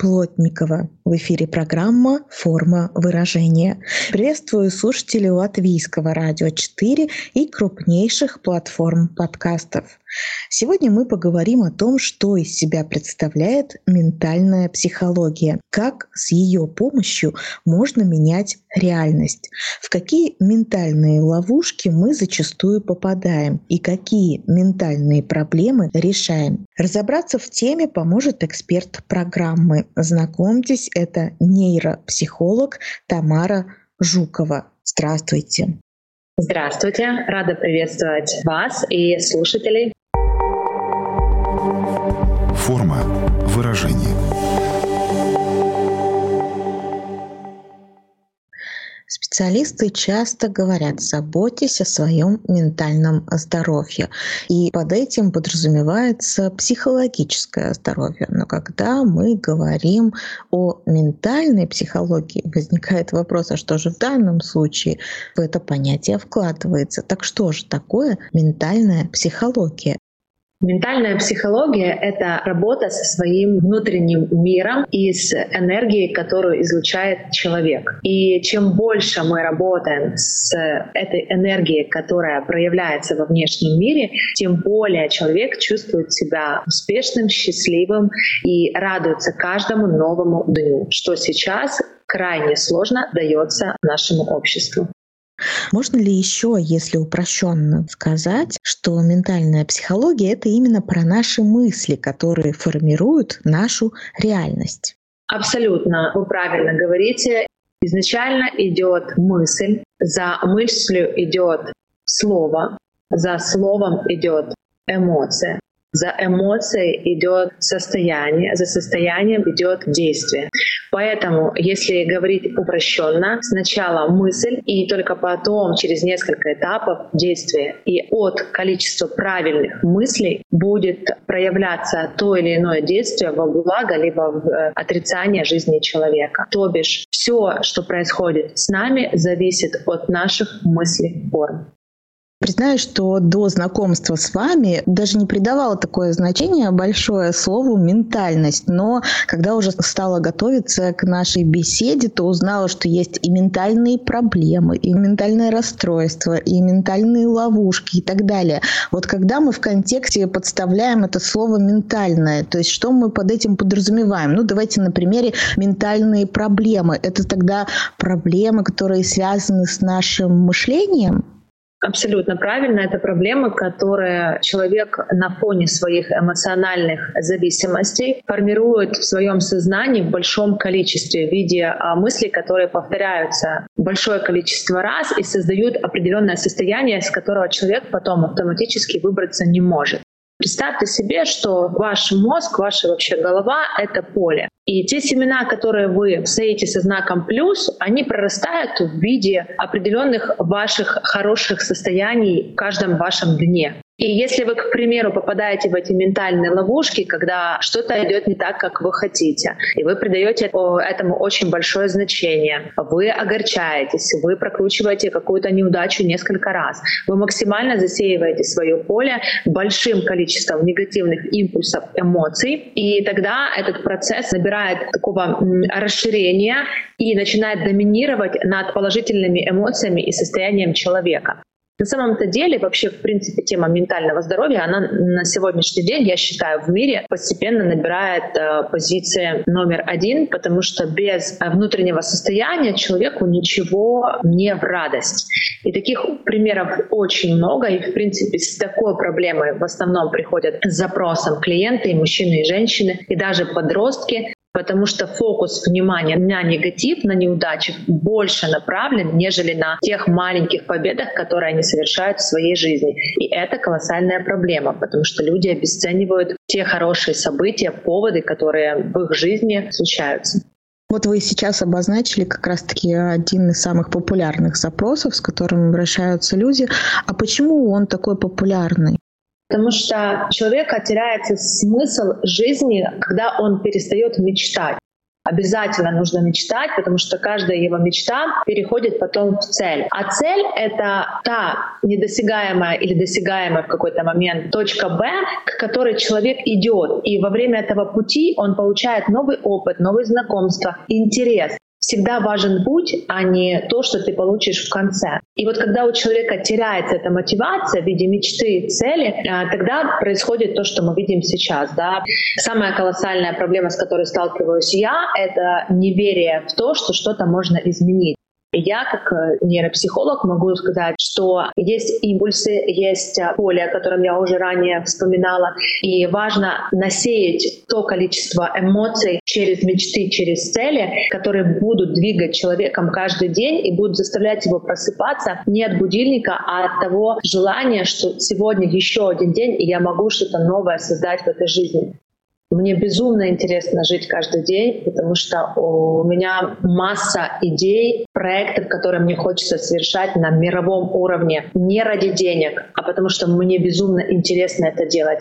Плотникова. В эфире программа «Форма выражения». Приветствую слушателей Латвийского радио 4 и крупнейших платформ подкастов. Сегодня мы поговорим о том, что из себя представляет ментальная психология, как с ее помощью можно менять реальность, в какие ментальные ловушки мы зачастую попадаем и какие ментальные проблемы решаем. Разобраться в теме поможет эксперт программы. Знакомьтесь, это нейропсихолог Тамара Жукова. Здравствуйте. Здравствуйте, рада приветствовать вас и слушателей. Форма выражения. Специалисты часто говорят, заботьтесь о своем ментальном здоровье. И под этим подразумевается психологическое здоровье. Но когда мы говорим о ментальной психологии, возникает вопрос, а что же в данном случае в это понятие вкладывается? Так что же такое ментальная психология? Ментальная психология — это работа со своим внутренним миром и с энергией, которую излучает человек. И чем больше мы работаем с этой энергией, которая проявляется во внешнем мире, тем более человек чувствует себя успешным, счастливым и радуется каждому новому дню, что сейчас крайне сложно дается нашему обществу. Можно ли еще, если упрощенно сказать, что ментальная психология — это именно про наши мысли, которые формируют нашу реальность? Абсолютно, вы правильно говорите. Изначально идет мысль, за мыслью идет слово, за словом идет эмоция. За эмоцией идет состояние, за состоянием идет действие. Поэтому, если говорить упрощенно, сначала мысль и только потом через несколько этапов действие. И от количества правильных мыслей будет проявляться то или иное действие во благо либо в э, отрицание жизни человека. То бишь все, что происходит с нами, зависит от наших мыслей форм. Признаюсь, что до знакомства с вами даже не придавала такое значение большое слову «ментальность». Но когда уже стала готовиться к нашей беседе, то узнала, что есть и ментальные проблемы, и ментальное расстройство, и ментальные ловушки и так далее. Вот когда мы в контексте подставляем это слово «ментальное», то есть что мы под этим подразумеваем? Ну, давайте на примере ментальные проблемы. Это тогда проблемы, которые связаны с нашим мышлением? Абсолютно правильно. Это проблема, которая человек на фоне своих эмоциональных зависимостей формирует в своем сознании в большом количестве в виде а, мыслей, которые повторяются большое количество раз и создают определенное состояние, с которого человек потом автоматически выбраться не может. Представьте себе, что ваш мозг, ваша вообще голова — это поле. И те семена, которые вы сеете со знаком плюс, они прорастают в виде определенных ваших хороших состояний в каждом вашем дне. И если вы, к примеру, попадаете в эти ментальные ловушки, когда что-то идет не так, как вы хотите, и вы придаете этому очень большое значение, вы огорчаетесь, вы прокручиваете какую-то неудачу несколько раз, вы максимально засеиваете свое поле большим количеством негативных импульсов, эмоций, и тогда этот процесс набирает такого расширения и начинает доминировать над положительными эмоциями и состоянием человека. На самом-то деле, вообще, в принципе, тема ментального здоровья, она на сегодняшний день, я считаю, в мире постепенно набирает э, позиции номер один, потому что без э, внутреннего состояния человеку ничего не в радость. И таких примеров очень много, и, в принципе, с такой проблемой в основном приходят с запросом клиенты, и мужчины, и женщины, и даже подростки, потому что фокус внимания на негатив, на неудачи больше направлен, нежели на тех маленьких победах, которые они совершают в своей жизни. И это колоссальная проблема, потому что люди обесценивают те хорошие события, поводы, которые в их жизни случаются. Вот вы сейчас обозначили как раз-таки один из самых популярных запросов, с которым обращаются люди. А почему он такой популярный? Потому что человека теряется смысл жизни, когда он перестает мечтать. Обязательно нужно мечтать, потому что каждая его мечта переходит потом в цель. А цель — это та недосягаемая или досягаемая в какой-то момент точка Б, к которой человек идет. И во время этого пути он получает новый опыт, новые знакомства, интерес всегда важен путь, а не то, что ты получишь в конце. И вот когда у человека теряется эта мотивация в виде мечты и цели, а, тогда происходит то, что мы видим сейчас. Да? Самая колоссальная проблема, с которой сталкиваюсь я, это неверие в то, что что-то можно изменить. Я, как э, нейропсихолог, могу сказать, что есть импульсы, есть э, поле, о котором я уже ранее вспоминала, и важно насеять то количество эмоций через мечты, через цели, которые будут двигать человеком каждый день и будут заставлять его просыпаться не от будильника, а от того желания, что сегодня еще один день, и я могу что-то новое создать в этой жизни. Мне безумно интересно жить каждый день, потому что у меня масса идей, проектов, которые мне хочется совершать на мировом уровне. Не ради денег, а потому что мне безумно интересно это делать.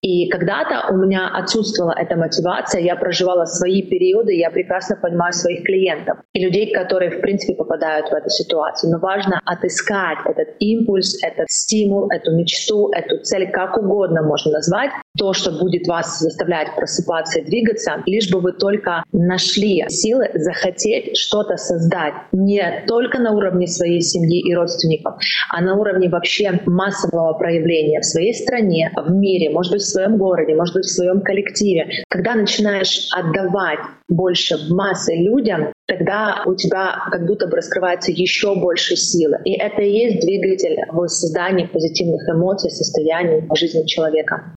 И когда-то у меня отсутствовала эта мотивация, я проживала свои периоды, я прекрасно понимаю своих клиентов и людей, которые, в принципе, попадают в эту ситуацию. Но важно отыскать этот импульс, этот стимул, эту мечту, эту цель, как угодно можно назвать, то, что будет вас заставлять просыпаться и двигаться, лишь бы вы только нашли силы захотеть что-то создать. Не только на уровне своей семьи и родственников, а на уровне вообще массового проявления в своей стране, в мире, может быть, своем городе, может быть, в своем коллективе. Когда начинаешь отдавать больше массы людям, тогда у тебя как будто бы раскрывается еще больше силы. И это и есть двигатель в создании позитивных эмоций, состояний в жизни человека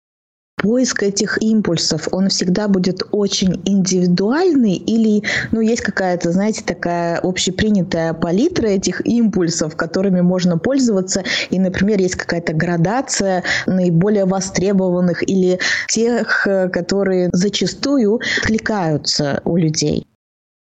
поиск этих импульсов, он всегда будет очень индивидуальный или, ну, есть какая-то, знаете, такая общепринятая палитра этих импульсов, которыми можно пользоваться, и, например, есть какая-то градация наиболее востребованных или тех, э, которые зачастую откликаются у людей.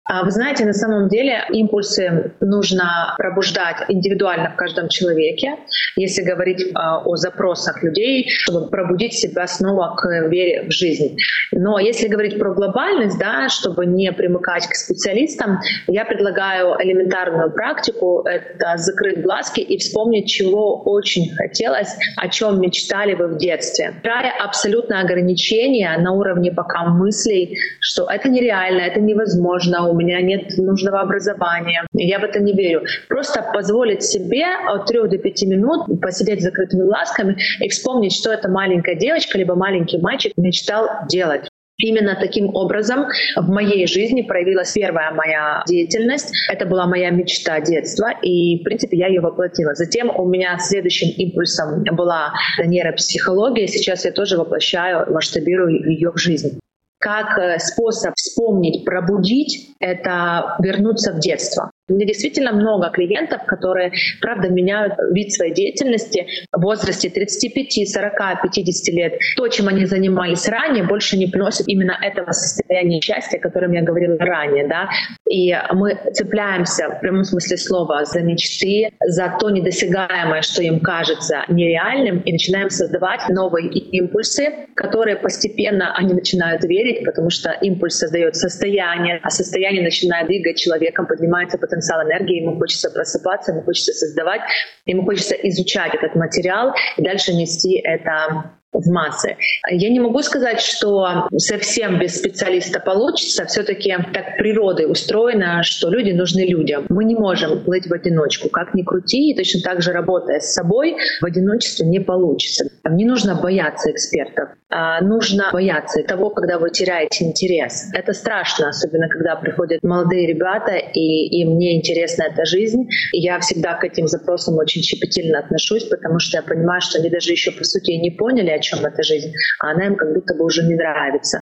А вы знаете, на самом деле импульсы нужно пробуждать индивидуально в каждом человеке, если говорить а, о запросах людей, чтобы пробудить себя снова к вере в жизнь. Но если говорить про глобальность, да, чтобы не примыкать к специалистам, я предлагаю элементарную практику — это закрыть глазки и вспомнить, чего очень хотелось, о чем мечтали вы в детстве. Брая абсолютное ограничение на уровне пока мыслей, что это нереально, это невозможно, у меня нет нужного образования. Я в это не верю. Просто позволить себе от 3 до 5 минут посидеть с закрытыми глазками и вспомнить, что эта маленькая девочка либо маленький мальчик мечтал делать. Именно таким образом в моей жизни проявилась первая моя деятельность. Это была моя мечта детства, и, в принципе, я ее воплотила. Затем у меня следующим импульсом была нейропсихология. Сейчас я тоже воплощаю, масштабирую ее в жизнь как э, способ вспомнить, пробудить, это вернуться в детство. У меня действительно много клиентов, которые, правда, меняют вид своей деятельности в возрасте 35, 40, 50 лет. То, чем они занимались ранее, больше не приносит именно этого состояния счастья, о котором я говорила ранее. Да? И мы цепляемся в прямом смысле слова за мечты, за то недосягаемое, что им кажется нереальным, и начинаем создавать новые импульсы, которые постепенно они начинают верить, потому что импульс создает состояние, а состояние начинает двигать человеком, поднимается потенциал энергии, ему хочется просыпаться, ему хочется создавать, ему хочется изучать этот материал и дальше нести это в массы. Я не могу сказать, что совсем без специалиста получится. Все-таки так природой устроена, что люди нужны людям. Мы не можем плыть в одиночку. Как ни крути, и точно так же работая с собой, в одиночестве не получится. Не нужно бояться экспертов. А нужно бояться того, когда вы теряете интерес. Это страшно, особенно когда приходят молодые ребята, и им не интересна эта жизнь. И я всегда к этим запросам очень щепетильно отношусь, потому что я понимаю, что они даже еще, по сути, не поняли, чем эта жизнь, а она им как будто бы уже не нравится.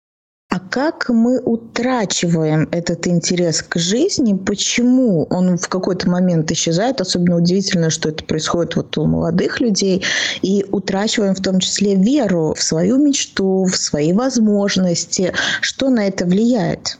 А как мы утрачиваем этот интерес к жизни? Почему он в какой-то момент исчезает? Особенно удивительно, что это происходит вот у молодых людей. И утрачиваем в том числе веру в свою мечту, в свои возможности. Что на это влияет?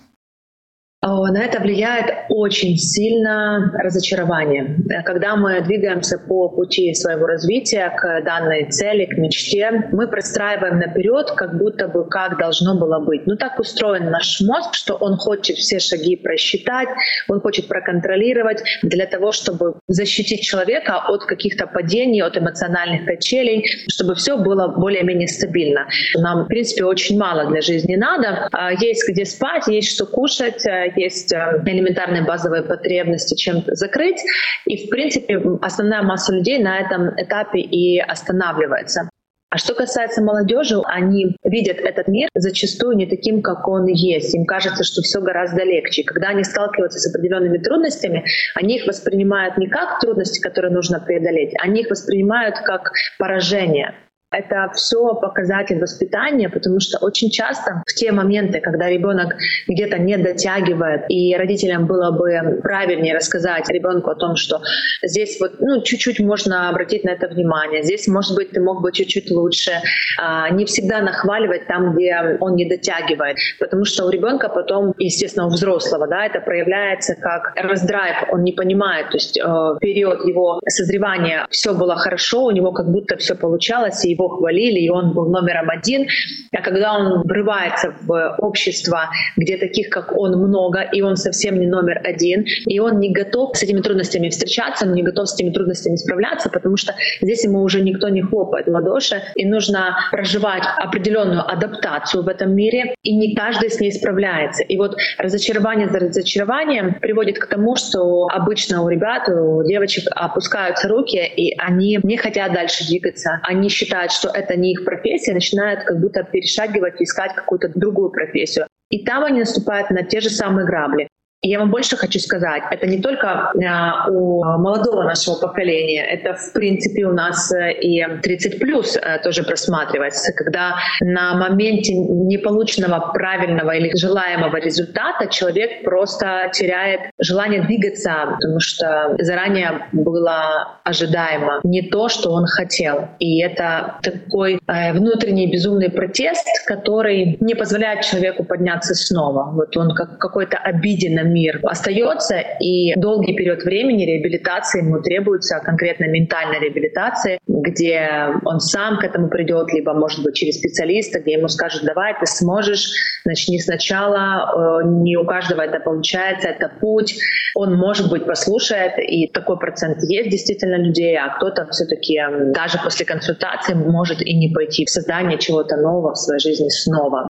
На это влияет очень сильно разочарование. Когда мы двигаемся по пути своего развития к данной цели, к мечте, мы простраиваем наперед, как будто бы как должно было быть. Ну так устроен наш мозг, что он хочет все шаги просчитать, он хочет проконтролировать для того, чтобы защитить человека от каких-то падений, от эмоциональных качелей, чтобы все было более-менее стабильно. Нам, в принципе, очень мало для жизни надо. А есть где спать, есть что кушать, есть э, элементарные базовые потребности чем-то закрыть. И, в принципе, основная масса людей на этом этапе и останавливается. А что касается молодежи, они видят этот мир зачастую не таким, как он есть. Им кажется, что все гораздо легче. Когда они сталкиваются с определенными трудностями, они их воспринимают не как трудности, которые нужно преодолеть, они их воспринимают как поражение это все показатель воспитания, потому что очень часто в те моменты, когда ребенок где-то не дотягивает, и родителям было бы правильнее рассказать ребенку о том, что здесь вот ну, чуть-чуть можно обратить на это внимание, здесь, может быть, ты мог бы чуть-чуть лучше, а, не всегда нахваливать там, где он не дотягивает, потому что у ребенка потом, естественно, у взрослого, да, это проявляется как раздрайв, он не понимает, то есть э, в период его созревания все было хорошо, у него как будто все получалось, и его его хвалили, и он был номером один. А когда он врывается в общество, где таких, как он, много, и он совсем не номер один, и он не готов с этими трудностями встречаться, он не готов с этими трудностями справляться, потому что здесь ему уже никто не хлопает в ладоши, и нужно проживать определенную адаптацию в этом мире, и не каждый с ней справляется. И вот разочарование за разочарованием приводит к тому, что обычно у ребят, у девочек опускаются руки, и они не хотят дальше двигаться. Они считают, что это не их профессия, начинают как будто перешагивать, искать какую-то другую профессию. И там они наступают на те же самые грабли. Я вам больше хочу сказать, это не только а, у молодого нашего поколения, это в принципе у нас э, и 30 плюс э, тоже просматривается, когда на моменте неполученного правильного или желаемого результата человек просто теряет желание двигаться, потому что заранее было ожидаемо не то, что он хотел. И это такой э, внутренний безумный протест, который не позволяет человеку подняться снова. Вот он как какой-то обиденный мир остается, и долгий период времени реабилитации ему требуется, конкретно ментальной реабилитации, где он сам к этому придет, либо, может быть, через специалиста, где ему скажут, давай, ты сможешь, начни сначала, э, не у каждого это получается, это путь, он, может быть, послушает, и такой процент есть действительно людей, а кто-то все-таки даже после консультации может и не пойти в создание чего-то нового в своей жизни снова.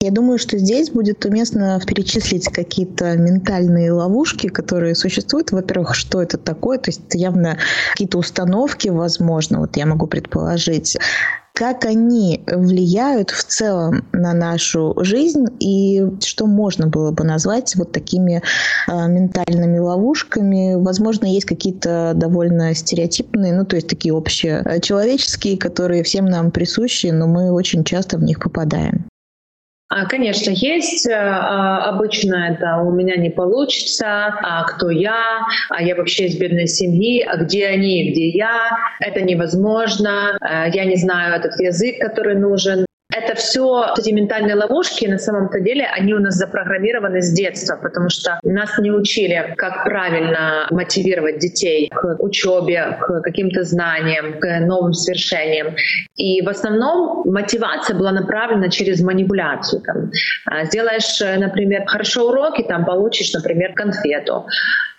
Я думаю, что здесь будет уместно перечислить какие-то ментальные ловушки, которые существуют. Во-первых, что это такое? То есть это явно какие-то установки, возможно, вот я могу предположить как они влияют в целом на нашу жизнь и что можно было бы назвать вот такими э, ментальными ловушками. Возможно, есть какие-то довольно стереотипные, ну то есть такие общие человеческие, которые всем нам присущи, но мы очень часто в них попадаем. А, конечно, есть. Э, а, обычно это у меня не получится, а кто я, а я вообще из бедной семьи, а где они, где я, это невозможно, э, я не знаю этот язык, который нужен. Это все эти ментальные ловушки, на самом-то деле, они у нас запрограммированы с детства, потому что нас не учили, как правильно мотивировать детей к учебе, к каким-то знаниям, к новым свершениям. И в основном мотивация была направлена через манипуляцию. Там, а, сделаешь, например, хорошо уроки, там получишь, например, конфету.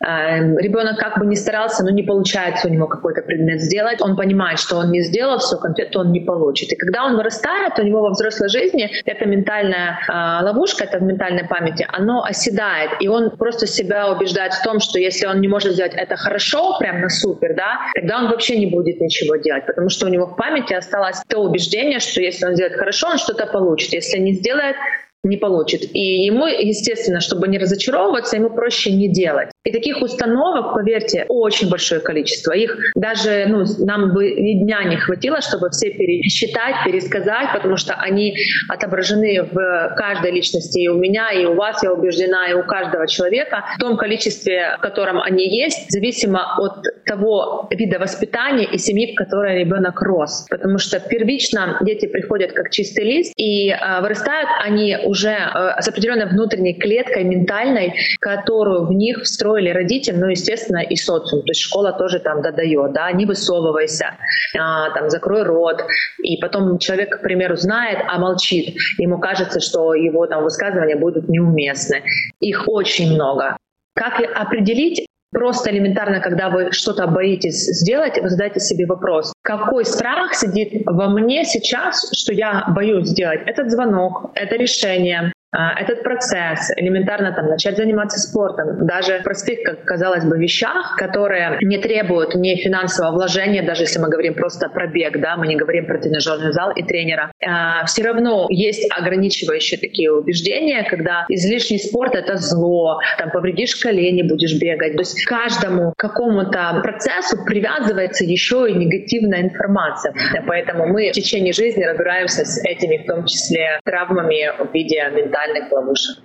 Эм, ребенок как бы не старался, но не получается у него какой-то предмет сделать. Он понимает, что он не сделал все, конфету он не получит. И когда он вырастает, у него во взрослой жизни эта ментальная э, ловушка, это в ментальной памяти, оно оседает. И он просто себя убеждает в том, что если он не может сделать это хорошо, прям на супер, да, тогда он вообще не будет ничего делать, потому что у него в памяти осталось то убеждение, что если он сделает хорошо, он что-то получит. Если не сделает, не получит. И ему, естественно, чтобы не разочаровываться, ему проще не делать. И таких установок, поверьте, очень большое количество. Их даже ну, нам бы и дня не хватило, чтобы все пересчитать, пересказать, потому что они отображены в каждой личности и у меня, и у вас, я убеждена, и у каждого человека в том количестве, в котором они есть, зависимо от того вида воспитания и семьи, в которой ребенок рос. Потому что первично дети приходят как чистый лист, и э, вырастают они уже э, с определенной внутренней клеткой ментальной, которую в них встроили родители, ну, естественно, и социум. То есть школа тоже там додает, да, не высовывайся, а, там, закрой рот. И потом человек, к примеру, знает, а молчит. Ему кажется, что его там высказывания будут неуместны. Их очень много. Как определить Просто элементарно, когда вы что-то боитесь сделать, вы задаете себе вопрос, какой страх сидит во мне сейчас, что я боюсь сделать этот звонок, это решение, этот процесс, элементарно там начать заниматься спортом, даже в простых, как казалось бы, вещах, которые не требуют ни финансового вложения, даже если мы говорим просто про бег, да, мы не говорим про тренажерный зал и тренера, а, все равно есть ограничивающие такие убеждения, когда излишний спорт — это зло, там повредишь колени, будешь бегать. То есть каждому какому-то процессу привязывается еще и негативная информация. Поэтому мы в течение жизни разбираемся с этими, в том числе травмами в виде ментальности ментальных ловушек.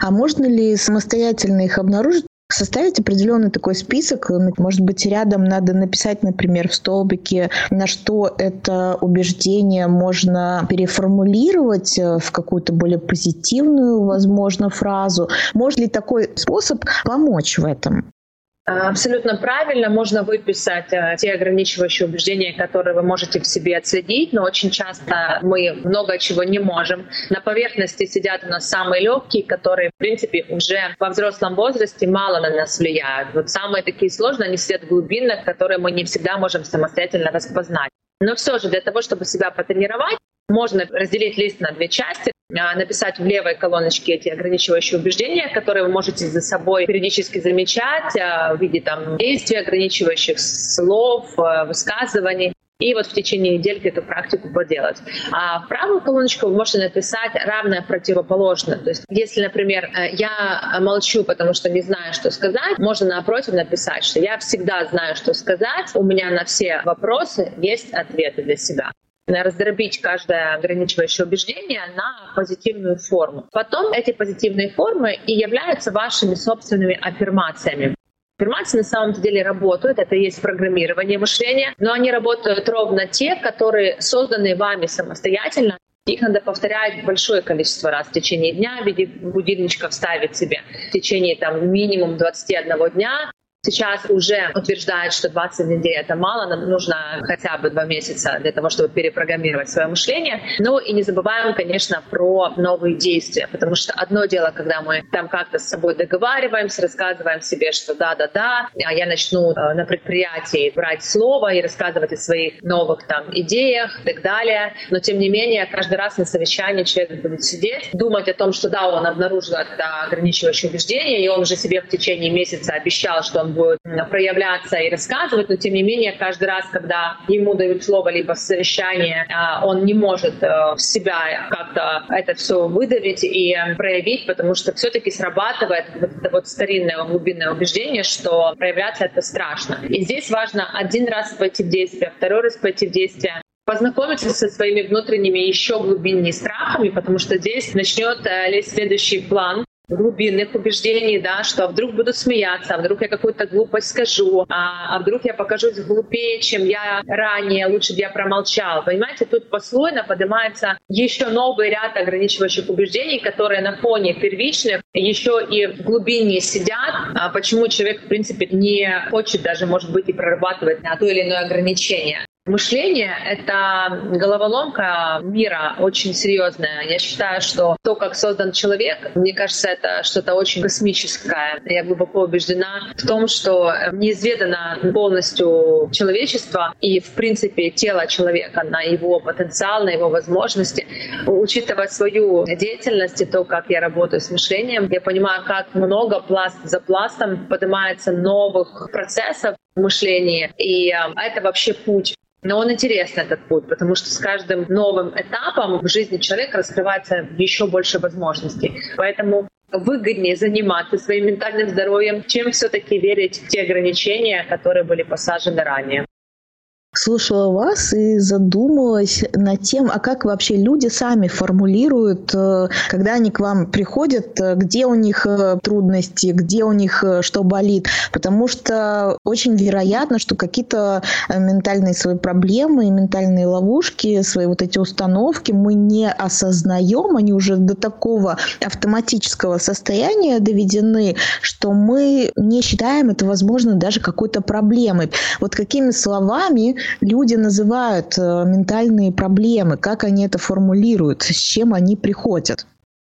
А можно ли самостоятельно их обнаружить? составить определенный такой список, может быть, рядом надо написать, например, в столбике, на что это убеждение можно переформулировать э, в какую-то более позитивную, возможно, фразу. Может ли такой способ помочь в этом? Абсолютно правильно. Можно выписать э, те ограничивающие убеждения, которые вы можете в себе отследить, но очень часто мы много чего не можем. На поверхности сидят у нас самые легкие, которые, в принципе, уже во взрослом возрасте мало на нас влияют. Вот самые такие сложные, они сидят глубинно, которые мы не всегда можем самостоятельно распознать. Но все же для того, чтобы себя потренировать, можно разделить лист на две части, а, написать в левой колоночке эти ограничивающие убеждения, которые вы можете за собой периодически замечать а, в виде там, действий, ограничивающих слов, а, высказываний. И вот в течение недельки эту практику поделать. А в правую колоночку вы можете написать равное противоположное. То есть, если, например, э, я молчу, потому что не знаю, что сказать, можно напротив написать, что я всегда знаю, что сказать, у меня на все вопросы есть ответы для себя раздробить каждое ограничивающее убеждение на позитивную форму. Потом эти позитивные формы и являются вашими собственными аффирмациями. Аффирмации на самом деле работают, это и есть программирование мышления, но они работают ровно те, которые созданы вами самостоятельно, их надо повторять большое количество раз в течение дня в виде будильничка вставить себе в течение там минимум 21 дня Сейчас уже утверждают, что 20 недель это мало, нам нужно хотя бы два месяца для того, чтобы перепрограммировать свое мышление. Ну и не забываем, конечно, про новые действия, потому что одно дело, когда мы там как-то с собой договариваемся, рассказываем себе, что да-да-да, а я начну э, на предприятии брать слово и рассказывать о своих новых там идеях и так далее. Но тем не менее, каждый раз на совещании человек будет сидеть, думать о том, что да, он обнаружил это ограничивающее убеждение, и он уже себе в течение месяца обещал, что он будет проявляться и рассказывать, но тем не менее каждый раз, когда ему дают слово либо совещание, а, он не может э, в себя как-то это все выдавить и проявить, потому что все-таки срабатывает вот это вот старинное глубинное убеждение, что проявляться это страшно. И здесь важно один раз пойти в действие, второй раз пойти в действие, познакомиться со своими внутренними еще глубинными страхами, потому что здесь начнет э, лезть следующий план, глубинных убеждений, да, что а вдруг буду смеяться, а вдруг я какую-то глупость скажу, а, а вдруг я покажусь глупее, чем я ранее, лучше бы я промолчал. Понимаете, тут послойно поднимается еще новый ряд ограничивающих убеждений, которые на фоне первичных еще и в глубине сидят, а почему человек, в принципе, не хочет даже, может быть, и прорабатывать на то или иное ограничение. Мышление — это головоломка мира очень серьезная. Я считаю, что то, как создан человек, мне кажется, это что-то очень космическое. Я глубоко убеждена в том, что неизведано полностью человечество и, в принципе, тело человека на его потенциал, на его возможности. Учитывая свою деятельность и то, как я работаю с мышлением, я понимаю, как много пласт за пластом поднимается новых процессов мышлении. И э, это вообще путь но он интересный, этот путь, потому что с каждым новым этапом в жизни человека раскрывается еще больше возможностей. Поэтому выгоднее заниматься своим ментальным здоровьем, чем все-таки верить в те ограничения, которые были посажены ранее. Слушала вас и задумалась над тем, а как вообще люди сами формулируют, э, когда они к вам приходят, э, где у них э, трудности, где у них что болит. Потому что очень вероятно, что какие-то ментальные свои проблемы ментальные ловушки, свои вот эти установки мы не осознаем, они уже до такого автоматического состояния доведены, что мы не считаем это, возможно, даже какой-то проблемой. Вот какими словами люди называют э, ментальные проблемы, как они это формулируют, с чем они приходят?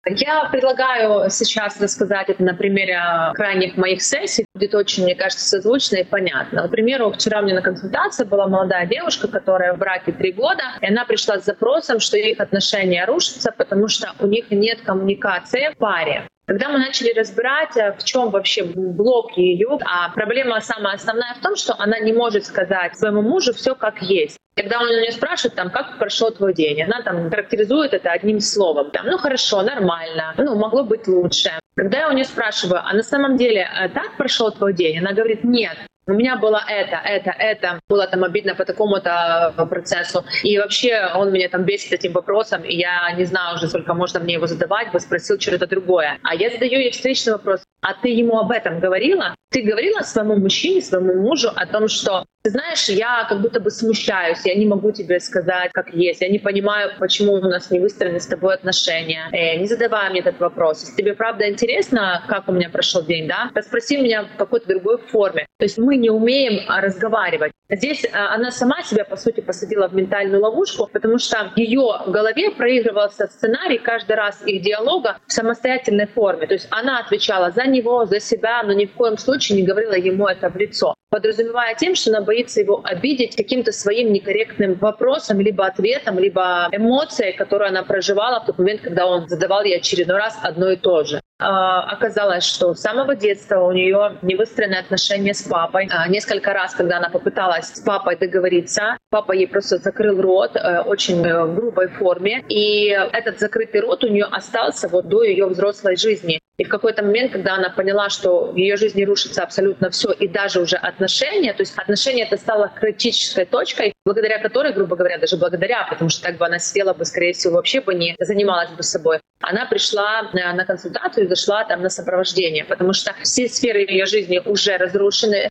Я предлагаю сейчас рассказать это на примере крайних моих сессий. Будет очень, мне кажется, созвучно и понятно. Например, вчера у меня на консультации была молодая девушка, которая в браке три года, и она пришла с запросом, что их отношения рушатся, потому что у них нет коммуникации в паре. Когда мы начали разбирать, э, в чем вообще блок ее, а проблема самая основная в том, что она не может сказать своему мужу все как есть. Когда он у нее спрашивает, там, как прошел твой день, она там характеризует это одним словом. Там, ну хорошо, нормально, ну могло быть лучше. Когда я у нее спрашиваю, а на самом деле э, так прошел твой день, она говорит, нет, у меня было это, это, это, было там обидно по такому-то э, процессу. И вообще он меня там бесит этим вопросом, и я не знаю уже, сколько можно мне его задавать, бы спросил что-то другое. А я задаю ей встречный вопрос, а ты ему об этом говорила? Ты говорила своему мужчине, своему мужу о том, что знаешь, я как будто бы смущаюсь, я не могу тебе сказать, как есть, я не понимаю, почему у нас не выстроены с тобой отношения. Э, не задавай мне этот вопрос. Если тебе правда интересно, как у меня прошел день, да, спроси меня в какой-то другой форме. То есть мы не умеем а, разговаривать. Здесь а, она сама себя, по сути, посадила в ментальную ловушку, потому что в ее голове проигрывался сценарий каждый раз их диалога в самостоятельной форме. То есть она отвечала за него, за себя, но ни в коем случае не говорила ему это в лицо подразумевая тем, что она боится его обидеть каким-то своим некорректным вопросом, либо ответом, либо эмоцией, которую она проживала в тот момент, когда он задавал ей очередной раз одно и то же. А, оказалось, что с самого детства у нее не выстроены отношения с папой. А, несколько раз, когда она попыталась с папой договориться, папа ей просто закрыл рот э, очень э, грубой форме, и этот закрытый рот у нее остался вот до ее взрослой жизни. И в какой-то момент, когда она поняла, что в ее жизни рушится абсолютно все, и даже уже отношения, то есть отношения это стало критической точкой, благодаря которой, грубо говоря, даже благодаря, потому что так бы она сидела бы, скорее всего, вообще бы не занималась бы собой, она пришла э, на консультацию и зашла там на сопровождение, потому что все сферы ее жизни уже разрушены,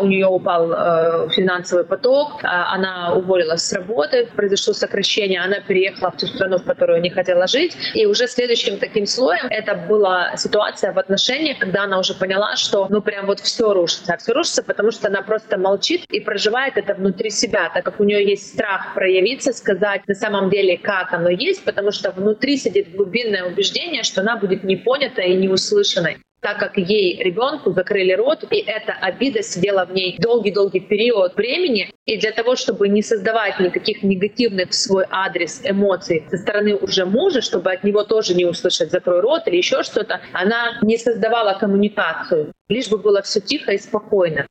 у нее упал э, финансовый поток, а, она уволилась с работы, произошло сокращение, она переехала в ту страну, в которую не хотела жить. И уже следующим таким слоем это была ситуация в отношениях, когда она уже поняла, что ну прям вот все рушится. А все рушится, потому что она просто молчит и проживает это внутри себя, так как у нее есть страх проявиться, сказать на самом деле, как оно есть, потому что внутри сидит глубинное убеждение, что она будет не понята и не услышанной так как ей, ребенку, закрыли рот, и эта обида сидела в ней долгий-долгий период времени. И для того, чтобы не создавать никаких негативных в свой адрес эмоций со стороны уже мужа, чтобы от него тоже не услышать «закрой рот» или еще что-то, она не создавала коммуникацию, лишь бы было все тихо и спокойно.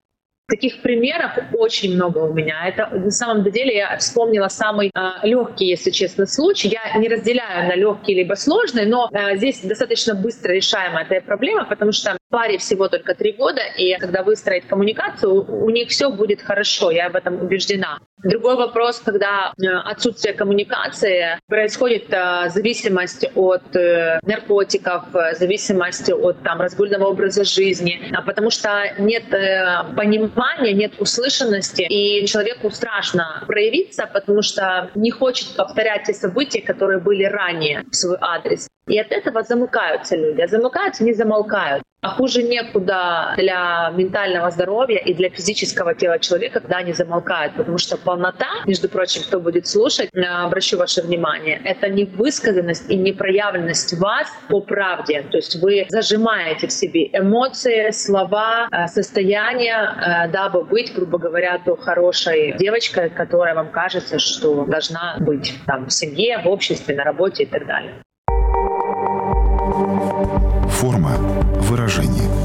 Таких примеров очень много у меня. Это на самом деле я вспомнила самый э, легкий, если честно, случай. Я не разделяю на легкий либо сложный, но э, здесь достаточно быстро решаемая эта проблема, потому что паре всего только три года, и когда выстроить коммуникацию, у них все будет хорошо, я об этом убеждена. Другой вопрос, когда э, отсутствие коммуникации происходит э, зависимость от э, наркотиков, зависимость от там, разгульного образа жизни, а потому что нет понимания, нет услышанности, и человеку страшно проявиться, потому что не хочет повторять те события, которые были ранее в свой адрес. И от этого замыкаются люди. А замыкаются, не замолкают. А хуже некуда для ментального здоровья и для физического тела человека, когда они замолкают. Потому что полнота, между прочим, кто будет слушать, э, обращу ваше внимание, это не высказанность и не проявленность вас по правде. То есть вы зажимаете в себе эмоции, слова, э, состояние, э, дабы быть, грубо говоря, то хорошей девочкой, которая вам кажется, что должна быть там, в семье, в обществе, на работе и так далее. Форма выражения.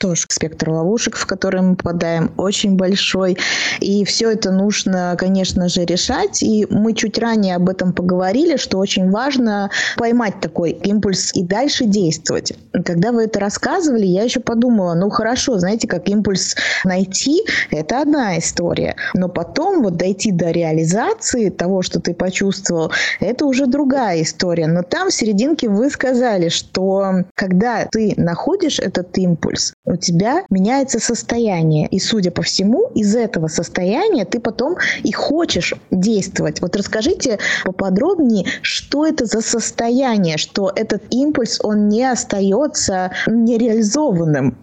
Что ж, спектр ловушек, в который мы попадаем, очень большой. И все это нужно, конечно же, решать. И мы чуть ранее об этом поговорили, что очень важно поймать такой импульс и дальше действовать. Когда вы это рассказывали, я еще подумала, ну хорошо, знаете, как импульс найти, это одна история. Но потом вот дойти до реализации того, что ты почувствовал, это уже другая история. Но там в серединке вы сказали, что когда ты находишь этот импульс, у тебя меняется состояние. И, судя по всему, из этого состояния ты потом и хочешь действовать. Вот расскажите поподробнее, что это за состояние, что этот импульс, он не остается нереализованным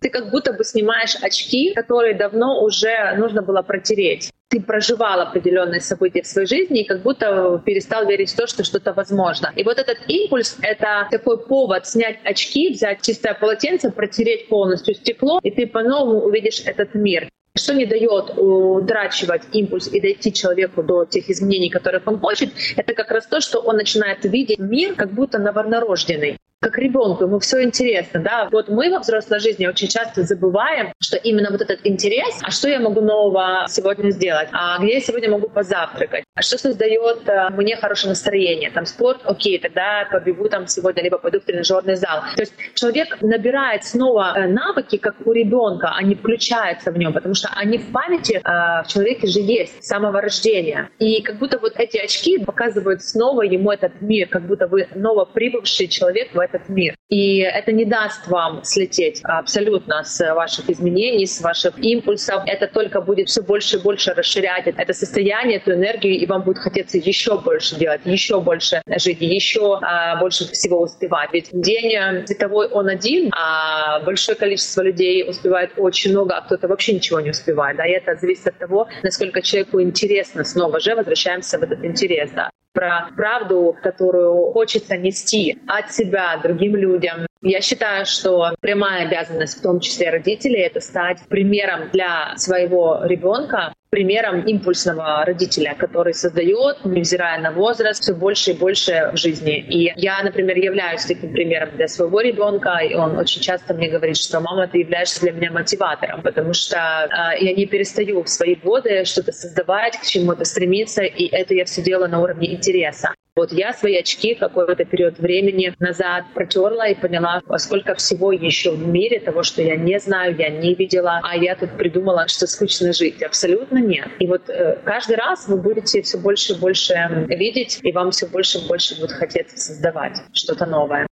ты как будто бы снимаешь очки, которые давно уже нужно было протереть ты проживал определенные события в своей жизни и как будто перестал верить в то, что что-то возможно. И вот этот импульс — это такой повод снять очки, взять чистое полотенце, протереть полностью стекло, и ты по-новому увидишь этот мир. Что не дает утрачивать импульс и дойти человеку до тех изменений, которых он хочет, это как раз то, что он начинает видеть мир как будто новорожденный как ребенку, ему все интересно, да. Вот мы во взрослой жизни очень часто забываем, что именно вот этот интерес, а что я могу нового сегодня сделать, а где я сегодня могу позавтракать, а что создает э, мне хорошее настроение, там спорт, окей, тогда побегу там сегодня, либо пойду в тренажерный зал. То есть человек набирает снова э, навыки, как у ребенка, они включаются в нем, потому что они в памяти э, в человеке же есть с самого рождения. И как будто вот эти очки показывают снова ему этот мир, как будто вы новоприбывший человек в этот мир. И это не даст вам слететь абсолютно с ваших изменений, с ваших импульсов. Это только будет все больше и больше расширять это состояние, эту энергию, и вам будет хотеться еще больше делать, еще больше жить, еще а, больше всего успевать. Ведь день световой он один, а большое количество людей успевает очень много, а кто-то вообще ничего не успевает. Да? И это зависит от того, насколько человеку интересно снова же возвращаемся в этот интерес. Да? Про правду, которую хочется нести от себя другим людям. Я считаю, что прямая обязанность, в том числе родителей, это стать примером для своего ребенка, примером импульсного родителя, который создает, невзирая на возраст, все больше и больше в жизни. И я, например, являюсь таким примером для своего ребенка, и он очень часто мне говорит, что мама, ты являешься для меня мотиватором, потому что э, я не перестаю в свои годы что-то создавать, к чему-то стремиться, и это я все делаю на уровне интереса. Вот я свои очки какой-то период времени назад протерла и поняла, сколько всего еще в мире того, что я не знаю, я не видела, а я тут придумала, что скучно жить. Абсолютно нет. И вот э, каждый раз вы будете все больше и больше видеть, и вам все больше и больше будет хотеться создавать что-то новое.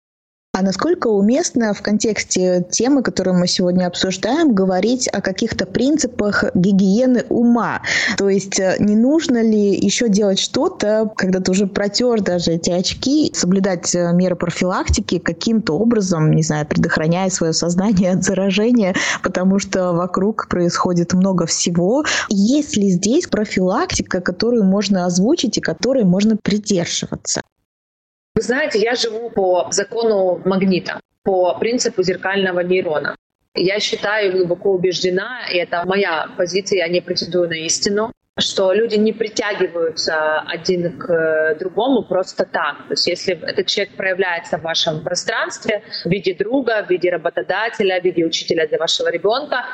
А насколько уместно в контексте темы, которую мы сегодня обсуждаем, говорить о каких-то принципах гигиены ума? То есть э, не нужно ли еще делать что-то, когда ты уже протер даже эти очки, соблюдать э, меры профилактики каким-то образом, не знаю, предохраняя свое сознание от заражения, потому что вокруг происходит много всего. Есть ли здесь профилактика, которую можно озвучить и которой можно придерживаться? Вы знаете, я живу по закону магнита, по принципу зеркального нейрона. Я считаю, глубоко убеждена, и это моя позиция, я не претендую на истину, что люди не притягиваются один к другому просто так. То есть если этот человек проявляется в вашем пространстве в виде друга, в виде работодателя, в виде учителя для вашего ребенка,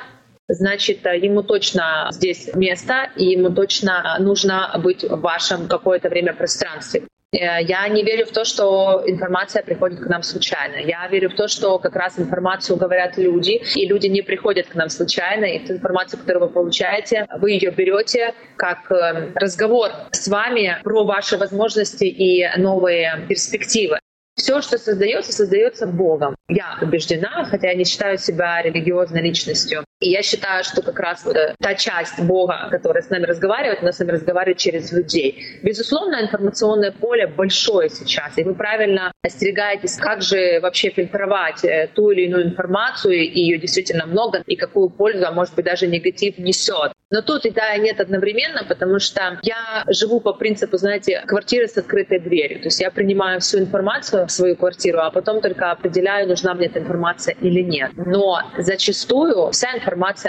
значит, ему точно здесь место, и ему точно нужно быть в вашем какое-то время пространстве. Э, я не верю в то, что информация приходит к нам случайно. Я верю в то, что как раз информацию говорят люди, и люди не приходят к нам случайно. И ту информацию, которую вы получаете, вы ее берете как эм, разговор с вами про ваши возможности и новые перспективы. Все, что создается, создается Богом. Я убеждена, хотя я не считаю себя религиозной личностью. И я считаю, что как раз вот та часть Бога, которая с нами разговаривает, она с нами разговаривает через людей. Безусловно, информационное поле большое сейчас, и вы правильно остерегаетесь, как же вообще фильтровать э, ту или иную информацию, и ее действительно много, и какую пользу, а может быть даже негатив несет. Но тут и да, и нет одновременно, потому что я живу по принципу, знаете, квартиры с открытой дверью. То есть я принимаю всю информацию в свою квартиру, а потом только определяю, нужна мне эта информация или нет. Но зачастую вся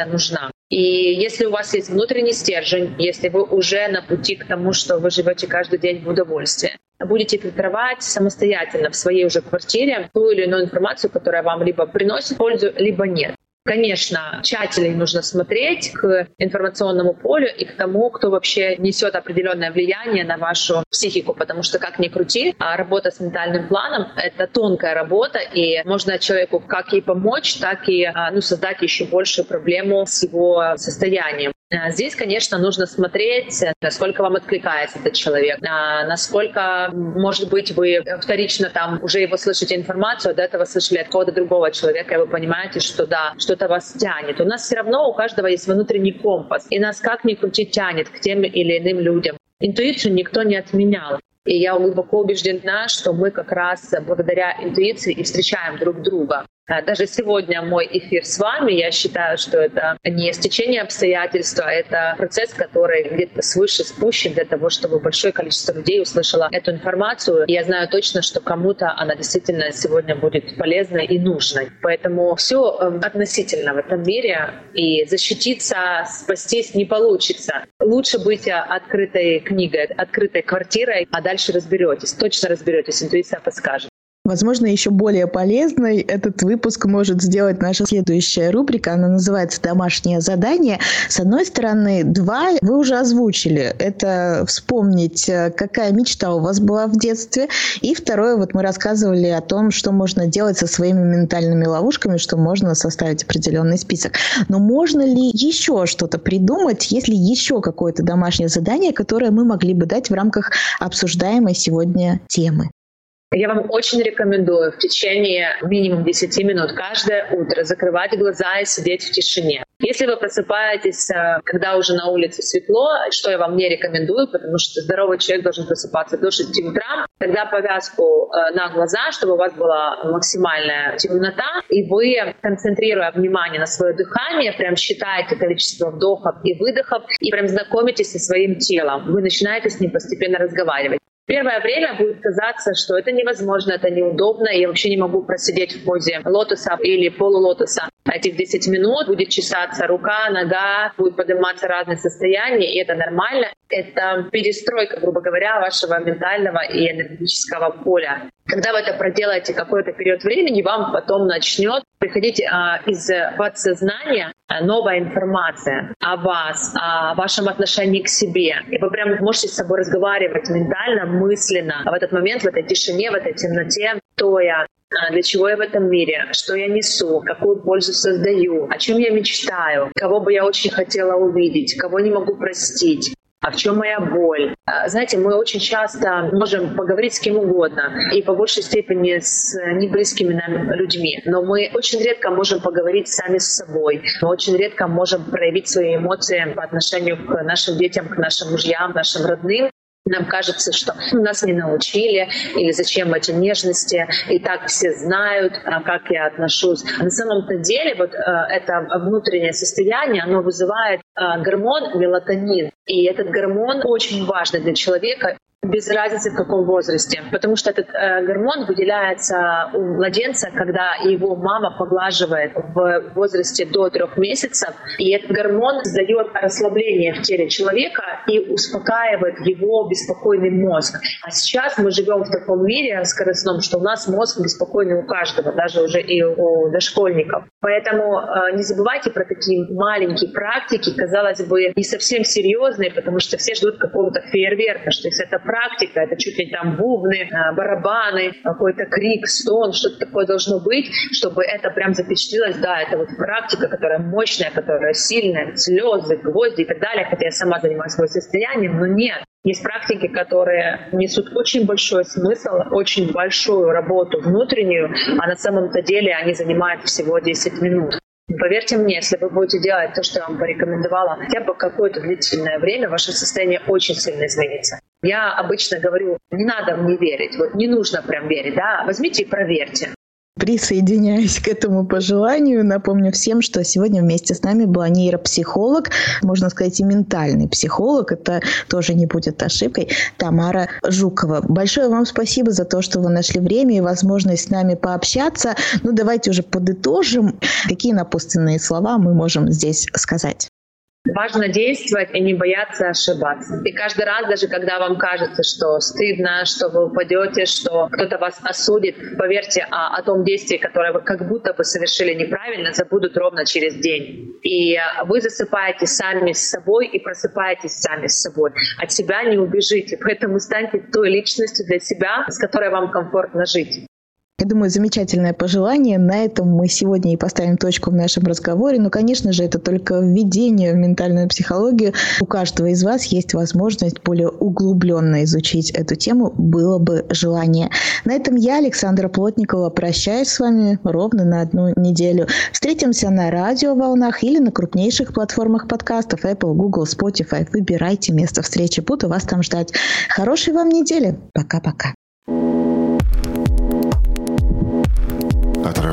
нужна. И если у вас есть внутренний стержень, если вы уже на пути к тому, что вы живете каждый день в удовольствии, будете фильтровать самостоятельно в своей уже квартире ту или иную информацию, которая вам либо приносит пользу, либо нет. Конечно, тщательнее нужно смотреть к информационному полю и к тому, кто вообще несет определенное влияние на вашу психику, потому что, как ни крути, а работа с ментальным планом — это тонкая работа, и можно человеку как и помочь, так и а, ну, создать еще большую проблему с его состоянием. А, здесь, конечно, нужно смотреть, насколько вам откликается этот человек, а, насколько, может быть, вы вторично там уже его слышите информацию, до этого слышали от кого-то другого человека, и вы понимаете, что да, что-то вас тянет. У нас все равно у каждого есть внутренний компас, и нас как ни крути тянет к тем или иным людям. Интуицию никто не отменял. И я глубоко убеждена, что мы как раз благодаря интуиции и встречаем друг друга. А даже сегодня мой эфир с вами, я считаю, что это не стечение обстоятельств, а это процесс, который где-то свыше спущен для того, чтобы большое количество людей услышало эту информацию. И я знаю точно, что кому-то она действительно сегодня будет полезной и нужной. Поэтому все эм, относительно в этом мире, и защититься, спастись не получится. Лучше быть открытой книгой, открытой квартирой, а дальше разберетесь, точно разберетесь, интуиция подскажет. Возможно, еще более полезной этот выпуск может сделать наша следующая рубрика. Она называется «Домашнее задание». С одной стороны, два вы уже озвучили. Это вспомнить, э, какая мечта у вас была в детстве. И второе, вот мы рассказывали о том, что можно делать со своими ментальными ловушками, что можно составить определенный список. Но можно ли еще что-то придумать, если еще какое-то домашнее задание, которое мы могли бы дать в рамках обсуждаемой сегодня темы? Я вам очень рекомендую в течение минимум 10 минут каждое утро закрывать глаза и сидеть в тишине. Если вы просыпаетесь, э, когда уже на улице светло, что я вам не рекомендую, потому что здоровый человек должен просыпаться до 6 утра, тогда повязку э, на глаза, чтобы у вас была максимальная темнота, и вы, концентрируя внимание на свое дыхание, прям считаете количество вдохов и выдохов, и прям знакомитесь со своим телом. Вы начинаете с ним постепенно разговаривать. Первое время будет казаться, что это невозможно, это неудобно, я вообще не могу просидеть в позе лотоса или полулотоса. Этих 10 минут будет чесаться рука, нога, будет подниматься разные состояния, и это нормально. Это перестройка, грубо говоря, вашего ментального и энергетического поля. Когда вы это проделаете какой-то период времени, вам потом начнет приходить а, из подсознания новая информация о вас, о вашем отношении к себе. И вы прям можете с собой разговаривать ментально, мысленно. А в этот момент, в этой тишине, в этой темноте, то я а, для чего я в этом мире, что я несу, какую пользу создаю, о чем я мечтаю, кого бы я очень хотела увидеть, кого не могу простить, а в чем моя боль. А, знаете, мы очень часто можем поговорить с кем угодно, и по большей степени с неблизкими нам людьми, но мы очень редко можем поговорить сами с собой, мы очень редко можем проявить свои эмоции по отношению к нашим детям, к нашим мужьям, нашим родным, нам кажется, что нас не научили, или зачем эти нежности, и так все знают, а как я отношусь. На самом-то деле вот э, это внутреннее состояние, оно вызывает э, гормон мелатонин. И этот гормон очень важный для человека, без разницы в каком возрасте, потому что этот э, гормон выделяется у младенца, когда его мама поглаживает в возрасте до трех месяцев, и этот гормон дает расслабление в теле человека и успокаивает его беспокойный мозг. А сейчас мы живем в таком мире скоростном, что у нас мозг беспокойный у каждого, даже уже и у дошкольников. Поэтому э, не забывайте про такие маленькие практики, казалось бы, не совсем серьезные, потому что все ждут какого-то фейерверка, что если это практика, это чуть ли там бубны, а, барабаны, какой-то крик, стон, что-то такое должно быть, чтобы это прям запечатлелось. Да, это вот практика, которая мощная, которая сильная, слезы, гвозди и так далее, хотя я сама занимаюсь состоянием, но нет. Есть практики, которые несут очень большой смысл, очень большую работу внутреннюю, а на самом-то деле они занимают всего 10 минут. Поверьте мне, если вы будете делать то, что я вам порекомендовала, хотя бы какое-то длительное время, ваше состояние очень сильно изменится. Я обычно говорю, не надо мне верить, вот не нужно прям верить, да, возьмите и проверьте. Присоединяюсь к этому пожеланию. Напомню всем, что сегодня вместе с нами была нейропсихолог, можно сказать, и ментальный психолог. Это тоже не будет ошибкой. Тамара Жукова. Большое вам спасибо за то, что вы нашли время и возможность с нами пообщаться. Ну, давайте уже подытожим, какие напутственные слова мы можем здесь сказать. Важно действовать и не бояться ошибаться. И каждый раз, даже когда вам кажется, что стыдно, что вы упадете, что кто-то вас осудит, поверьте, о, о том действии, которое вы как будто бы совершили неправильно, забудут ровно через день. И вы засыпаете сами с собой и просыпаетесь сами с собой. От себя не убежите, поэтому станьте той личностью для себя, с которой вам комфортно жить. Я думаю, замечательное пожелание. На этом мы сегодня и поставим точку в нашем разговоре. Но, конечно же, это только введение в ментальную психологию. У каждого из вас есть возможность более углубленно изучить эту тему, было бы желание. На этом я, Александра Плотникова, прощаюсь с вами ровно на одну неделю. Встретимся на радиоволнах или на крупнейших платформах подкастов Apple, Google, Spotify. Выбирайте место встречи. Буду вас там ждать. Хорошей вам недели. Пока-пока.